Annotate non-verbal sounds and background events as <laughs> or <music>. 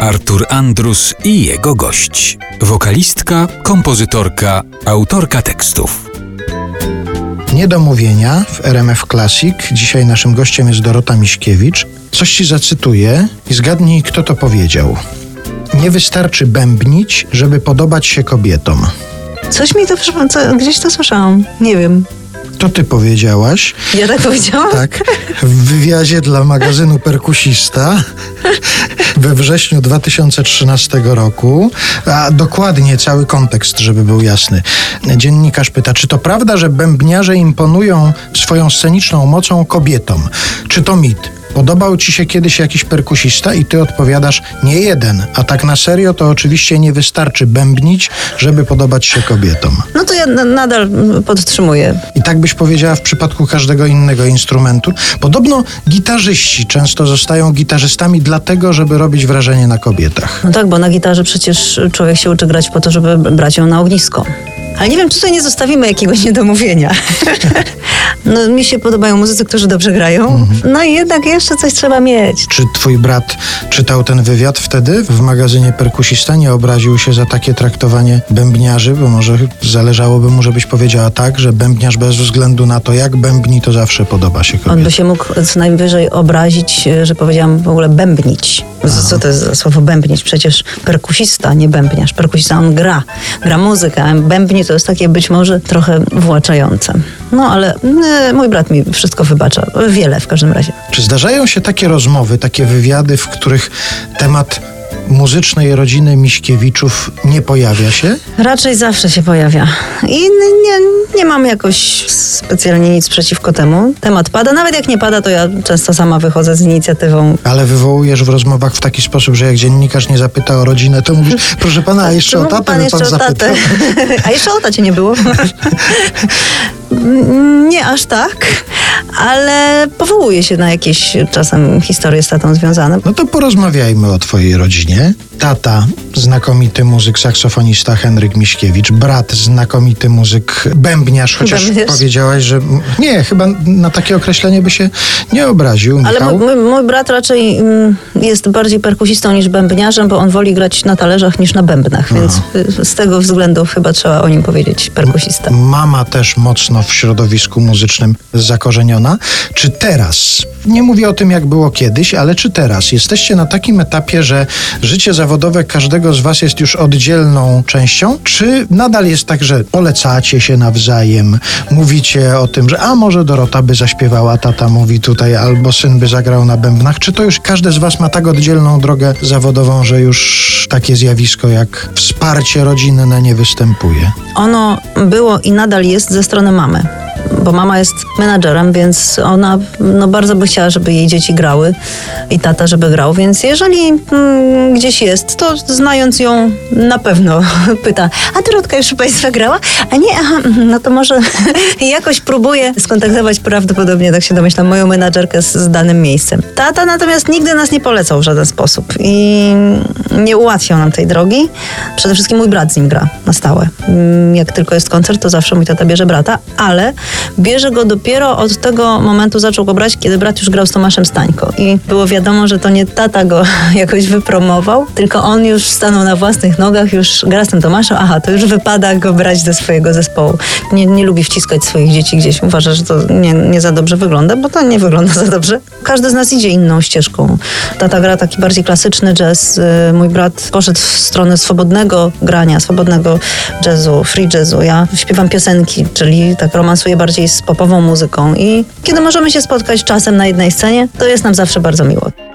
Artur Andrus i jego gość. Wokalistka, kompozytorka, autorka tekstów. Niedomówienia w RMF Classic. Dzisiaj naszym gościem jest Dorota Miśkiewicz. Coś ci zacytuję i zgadnij, kto to powiedział. Nie wystarczy bębnić, żeby podobać się kobietom. Coś mi to gdzieś to słyszałam. Nie wiem. To ty powiedziałaś. Ja tak powiedziałam? Tak, w wywiadzie dla magazynu Perkusista we wrześniu 2013 roku, a dokładnie cały kontekst, żeby był jasny. Dziennikarz pyta, czy to prawda, że bębniarze imponują swoją sceniczną mocą kobietom? Czy to mit? Podobał ci się kiedyś jakiś perkusista i ty odpowiadasz nie jeden, a tak na serio to oczywiście nie wystarczy bębnić, żeby podobać się kobietom. No to ja na, nadal podtrzymuję. I tak byś powiedziała w przypadku każdego innego instrumentu. Podobno gitarzyści często zostają gitarzystami dlatego, żeby robić wrażenie na kobietach. No tak, bo na gitarze przecież człowiek się uczy grać po to, żeby brać ją na ognisko. Ale nie wiem, czy tutaj nie zostawimy jakiegoś niedomówienia. <laughs> no mi się podobają muzycy, którzy dobrze grają. No i jednak jeszcze coś trzeba mieć. Czy twój brat czytał ten wywiad wtedy w magazynie Perkusista? Nie obraził się za takie traktowanie bębniarzy? Bo może zależałoby mu, żebyś powiedziała tak, że bębniarz bez względu na to, jak bębni, to zawsze podoba się On kobietom. by się mógł co najwyżej obrazić, że powiedziałam w ogóle bębnić. Co to jest za słowo bębnić? Przecież perkusista, nie bębniarz. Perkusista, on gra. Gra muzykę, a bębni to jest takie być może trochę właczające. No ale e, mój brat mi wszystko wybacza. Wiele w każdym razie. Czy zdarzają się takie rozmowy, takie wywiady, w których temat muzycznej rodziny Miśkiewiczów nie pojawia się? Raczej zawsze się pojawia. I nie, nie mam jakoś specjalnie nic przeciwko temu. Temat pada. Nawet jak nie pada, to ja często sama wychodzę z inicjatywą. Ale wywołujesz w rozmowach w taki sposób, że jak dziennikarz nie zapyta o rodzinę, to mówisz, <laughs> proszę pana, a jeszcze Czy o tatę by jeszcze pan o zapytał. tatę? <laughs> A jeszcze o tacie nie było. <laughs> Nie aż tak, ale powołuje się na jakieś czasem historie z tatą związane. No to porozmawiajmy o twojej rodzinie. Tata, znakomity muzyk, saksofonista Henryk Miśkiewicz. Brat, znakomity muzyk, bębniarz, chociaż Bębniarz. powiedziałaś, że... Nie, chyba na takie określenie by się nie obraził, Ale mój, mój brat raczej mm, jest bardziej perkusistą niż bębniarzem, bo on woli grać na talerzach niż na bębnach, więc y, z tego względu chyba trzeba o nim powiedzieć perkusista. Mama też mocno w środowisku muzycznym zakorzeniona. Czy teraz, nie mówię o tym jak było kiedyś, ale czy teraz jesteście na takim etapie, że życie zawodowe każdego z was jest już oddzielną częścią? Czy nadal jest tak, że polecacie się nawzajem, mówicie o tym, że a może Dorota by zaśpiewała, tata mówi tutaj, albo syn by zagrał na bębnach? Czy to już każdy z was ma tak oddzielną drogę zawodową, że już takie zjawisko jak wsparcie rodzinne nie występuje? Ono było i nadal jest ze strony mamy. Bo mama jest menadżerem, więc ona no, bardzo by chciała, żeby jej dzieci grały i tata, żeby grał. Więc jeżeli mm, gdzieś jest, to znając ją na pewno <laughs> pyta, a Dorotka już u Państwa grała? A nie, aha, <laughs> no to może <laughs> jakoś próbuje skontaktować prawdopodobnie, tak się domyślam, moją menadżerkę z, z danym miejscem. Tata natomiast nigdy nas nie polecał w żaden sposób i nie ułatwiał nam tej drogi. Przede wszystkim mój brat z nim gra na stałe. Mm, Jak tylko jest koncert, to zawsze mój tata bierze brata, ale bierze go dopiero od tego momentu zaczął go brać, kiedy brat już grał z Tomaszem Stańko. I było wiadomo, że to nie tata go <laughs> jakoś wypromował, tylko on już stanął na własnych nogach, już gra z tym Tomaszem, aha, to już wypada go brać do swojego zespołu. Nie, nie lubi wciskać swoich dzieci gdzieś. Uważa, że to nie, nie za dobrze wygląda, bo to nie wygląda <laughs> za dobrze. Każdy z nas idzie inną ścieżką. Tata gra taki bardziej klasyczny jazz. y, Mój brat poszedł w stronę swobodnego grania, swobodnego jazzu, free jazzu. Ja śpiewam piosenki, czyli tak romansuję bardziej z popową muzyką. I kiedy możemy się spotkać czasem na jednej scenie, to jest nam zawsze bardzo miło.